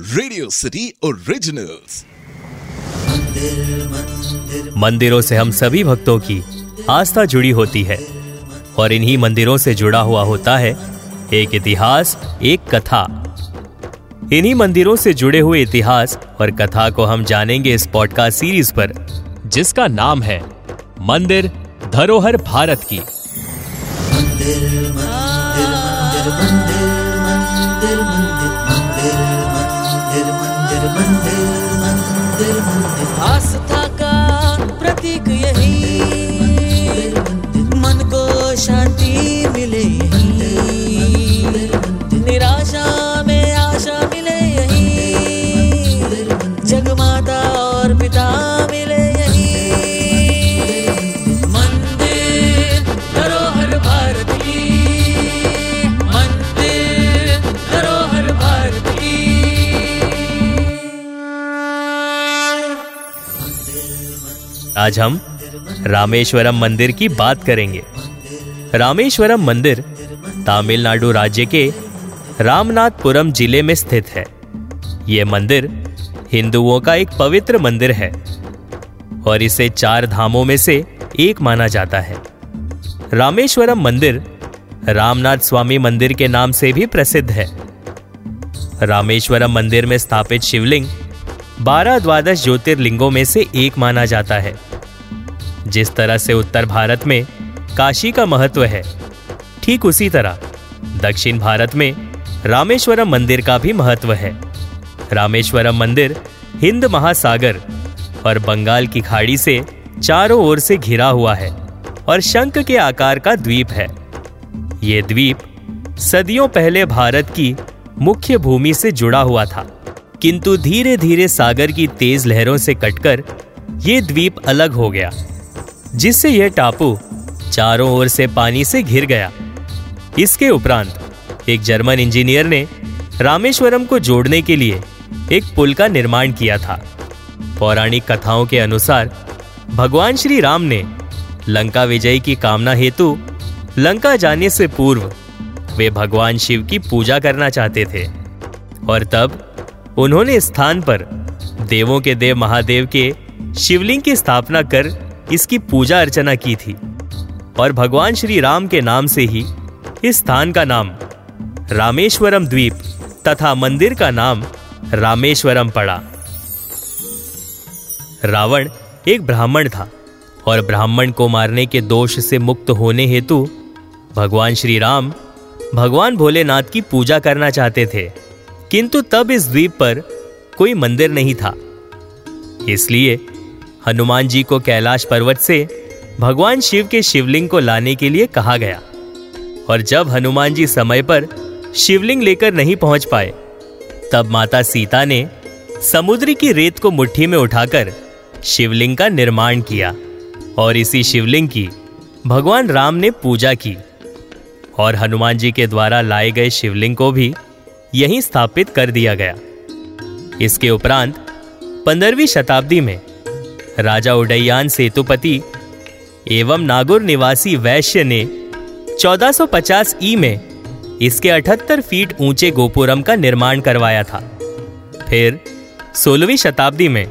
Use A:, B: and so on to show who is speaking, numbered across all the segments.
A: Radio city originals
B: मंदिरों से हम सभी भक्तों की आस्था जुड़ी होती है और इन्हीं मंदिरों से जुड़ा हुआ होता है एक इतिहास एक कथा इन्हीं मंदिरों से जुड़े हुए इतिहास और कथा को हम जानेंगे इस पॉडकास्ट सीरीज़ पर जिसका नाम है मंदिर धरोहर भारत की
C: आस्था मंदिर प्रतीक
B: आज हम रामेश्वरम मंदिर की बात करेंगे। रामेश्वरम मंदिर तमिलनाडु राज्य के रामनाथपुरम ज़िले में स्थित है। यह मंदिर हिंदुओं का एक पवित्र मंदिर है और इसे चार धामों में से एक माना जाता है। रामेश्वरम मंदिर रामनाथ स्वामी मंदिर के नाम से भी प्रसिद्ध है। रामेश्वरम मंदिर में स्थापित शिवलिंग बारह द्वादश ज्योतिर्लिंगों में से एक माना जाता है। जिस तरह से उत्तर भारत में काशी का महत्व है, ठीक उसी तरह दक्षिण भारत में रामेश्वरम मंदिर का भी महत्व है। रामेश्वरम मंदिर हिंद महासागर और बंगाल की खाड़ी से चारों ओर से घिरा हुआ है और शंख के आकार का द्वीप है। ये द्वीप सदियों पहले भारत की मुख्य भूमि से जुड़ा हुआ था, किंतु धीरे धीरे सागर की तेज लहरों से कटकर ये द्वीप अलग हो गया। जिससे यह टापू चारों ओर से पानी से घिर गया। इसके उपरांत एक जर्मन इंजीनियर ने रामेश्वरम को जोड़ने के लिए एक पुल का निर्माण किया था। पौराणिक कथाओं के अनुसार भगवान श्री राम ने लंका विजय की कामना हेतु लंका जाने से पूर्व वे भगवान शिव की पूजा करना चाहते थे और तब उन्होंने स्थान पर देवों के देव महादेव के शिवलिंग की स्थापना कर इसकी पूजा अर्चना की थी। और भगवान श्री राम के नाम से ही इस स्थान का नाम रामेश्वरम द्वीप तथा मंदिर का नाम रामेश्वरम पड़ा। रावण एक ब्राह्मण था और ब्राह्मण को मारने के दोष से मुक्त होने हेतु भगवान श्री राम भगवान भोलेनाथ की पूजा करना चाहते थे। किंतु तब इस द्वीप पर कोई मंदिर नहीं था। इसलिए हनुमान जी को कैलाश पर्वत से भगवान शिव के शिवलिंग को लाने के लिए कहा गया। और जब हनुमान जी समय पर शिवलिंग लेकर नहीं पहुँच पाए, तब माता सीता ने समुद्र की रेत को मुट्ठी में उठाकर शिवलिंग का निर्माण किया और इसी शिवलिंग की भगवान राम ने पूजा की। और हनुमान जी के द्वारा लाए गए शिवलिंग को भी यहीं स्थापित कर दिया गया। इसके उपरांत पंद्रहवीं शताब्दी में राजा उडैयान सेतुपति एवं नागौर निवासी वैश्य ने 1450 ई में इसके 78 फीट ऊँचे गोपुरम का निर्माण करवाया था। फिर 16वीं शताब्दी में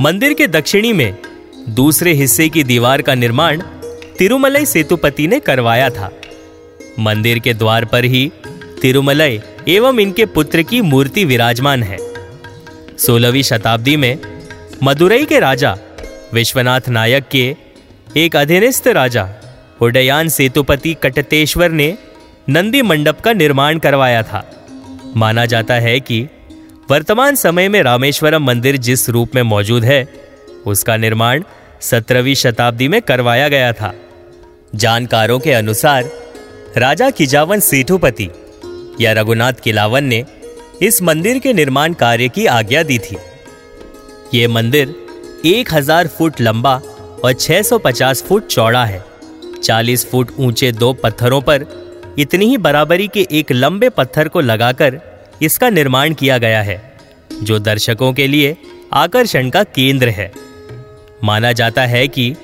B: मंदिर के दक्षिणी में दूसरे हिस्से की दीवार का निर्माण तिरुमलई सेतुपति ने करवाया था। मंदिर के द्वार पर ही तिरुमलई एवं इनके पुत्र की मूर्ति विराजमान है। सोलहवीं शताब्दी में मदुरई के राजा विश्वनाथ नायक के एक अधीनस्थ राजा, उडयान सेतुपति कटतेश्वर ने नंदी मंडप का निर्माण करवाया था। माना जाता है कि वर्तमान समय में रामेश्वरम मंदिर जिस रूप में मौजूद है, उसका निर्माण सत्रहवीं शताब्दी में करवाया गया था। जानकारों के अनुसार, राजा किजावन सेठुपति या रघुनाथ किलावन ने इस मंदिर के निर्माण कार्य की आज्ञा दी थी। ये मंदिर 1000 फुट लंबा और 650 फुट चौड़ा है। 40 फुट ऊँचे दो पत्थरों पर इतनी ही बराबरी के एक लंबे पत्थर को लगाकर इसका निर्माण किया गया है, जो दर्शकों के लिए आकर्षण का केंद्र है। माना जाता है कि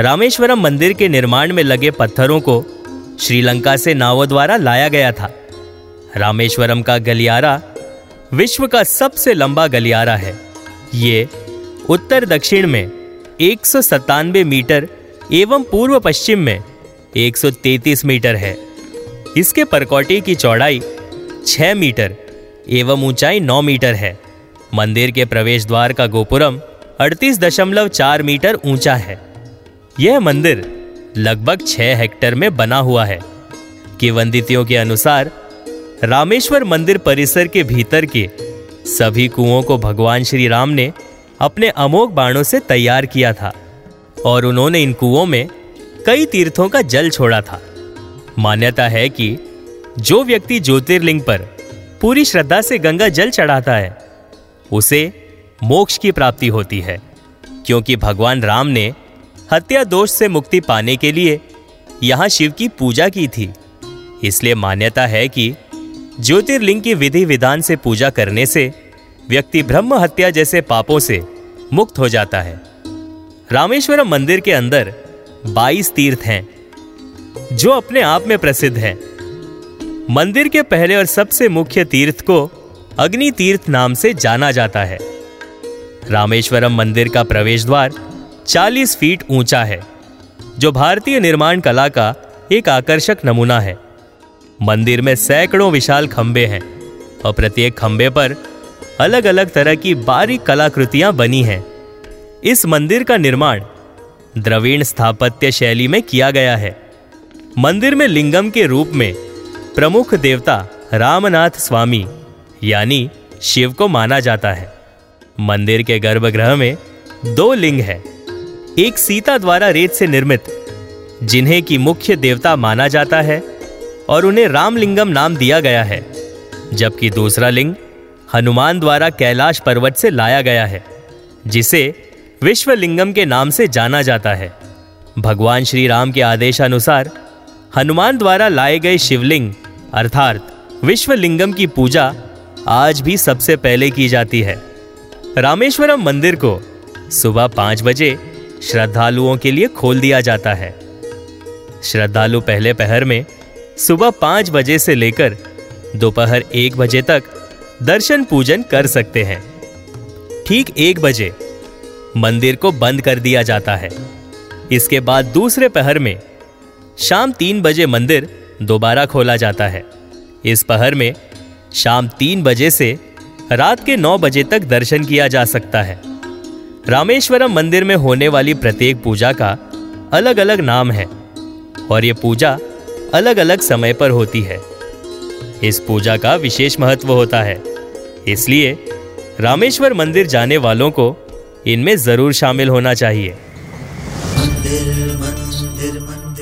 B: रामेश्वरम मंदिर के निर्माण में लगे पत्थरों को श्रीलंका से नावों द्वारा लाया गया था। रामेश्वरम का गलियारा विश्व का सबसे लंबा गलियारा है। ये उत्तर दक्षिण में एक मीटर एवं पूर्व पश्चिम में 133 मीटर है। इसके परकोटी की चौड़ाई 6 मीटर एवं ऊंचाई 9 मीटर है। मंदिर के प्रवेश द्वार का गोपुरम 38.4 मीटर ऊँचा है। यह मंदिर लगभग 6 हेक्टेयर में बना हुआ है। किवंदितियों के अनुसार रामेश्वर मंदिर परिसर के भीतर के सभी कुओं को भगवान श्री राम ने अपने अमोघ बाणों से तैयार किया था और उन्होंने इन कुओं में कई तीर्थों का जल छोड़ा था। मान्यता है कि जो व्यक्ति ज्योतिर्लिंग पर पूरी श्रद्धा से गंगा जल चढ़ाता है, उसे मोक्ष की प्राप्ति होती है, क्योंकि भगवान राम ने हत्या दोष से मुक्ति पाने के लिए यहाँ शिव की पूजा की थी। इसलिए मान्यता है कि ज्योतिर्लिंग की विधि विधान से पूजा करने से व्यक्ति ब्रह्म हत्या जैसे पापों से मुक्त हो जाता है। रामेश्वरम मंदिर के अंदर 22 तीर्थ हैं, जो अपने आप में प्रसिद्ध हैं। मंदिर के पहले और सबसे मुख्य तीर्थ को अग्नि तीर्थ नाम से जाना जाता है। रामेश्वरम मंदिर का प्रवेश द्वार 40 फीट ऊँचा है, जो भारतीय निर्माण कला का एक आकर्षक नमूना है। मंदिर में सैकड़ों विशाल खंबे हैं और प्रत्येक खंबे पर अलग अलग तरह की बारीक कलाकृतियाँ बनी हैं। इस मंदिर का निर्माण द्रविड़ स्थापत्य शैली में किया गया है। मंदिर में लिंगम के रूप में प्रमुख देवता रामनाथ स्वामी, यानी शिव को माना जाता है। मंदिर के गर्भगृह में दो लिंग है। एक सीता द्वारा रेत से निर्मित, जिन्हें की मुख्य देवता माना जाता है, और उन्हें रामलिंगम नाम दिया गया है, जबकि दूसरा लिंग हनुमान द्वारा कैलाश पर्वत से लाया गया है, जिसे विश्वलिंगम के नाम से जाना जाता है। भगवान श्री राम के आदेशानुसार हनुमान द्वारा लाए गए शिवलिंग, अर्थात विश्वलिंगम की पूजा, आज भी सबसे पहले की जाती है। रामेश्वरम मंदिर को सुबह पाँच बजे श्रद्धालुओं के लिए खोल दिया जाता है। श्रद्धालु पहले पहर में सुबह पाँच बजे से लेकर दोपहर एक बजे तक दर्शन पूजन कर सकते हैं। ठीक एक बजे मंदिर को बंद कर दिया जाता है। इसके बाद दूसरे पहर में शाम तीन बजे मंदिर दोबारा खोला जाता है। इस पहर में शाम तीन बजे से रात के नौ बजे तक दर्शन किया जा सकता है। रामेश्वरम मंदिर में होने वाली प्रत्येक पूजा का अलग अलग नाम है और ये पूजा अलग अलग समय पर होती है। इस पूजा का विशेष महत्व होता है। इसलिए रामेश्वर मंदिर जाने वालों को इनमें ज़रूर शामिल होना चाहिए।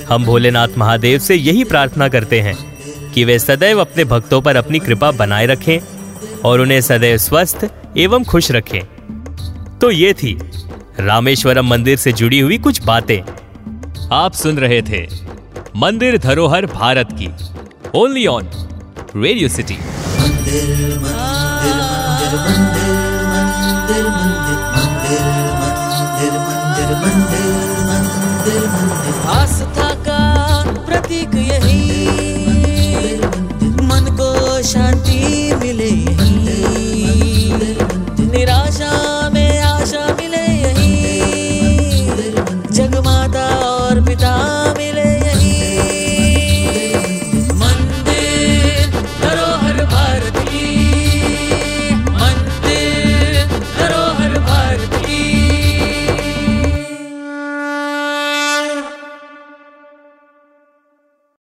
B: हम भोलेनाथ महादेव से यही प्रार्थना करते हैं कि वे सदैव अपने भक्तों पर अपनी कृपा बनाए रखें और उन्हें सदैव स्वस्थ एवं खुश रखें। तो ये थी रामेश्वरम मंदिर से जुड़ी हुई कुछ बातें। आप सुन रहे थे मंदिर धरोहर भारत की। ओनली ऑन रेडियो सिटी
C: आस्था का प्रतीक यही। मन को शांति मिले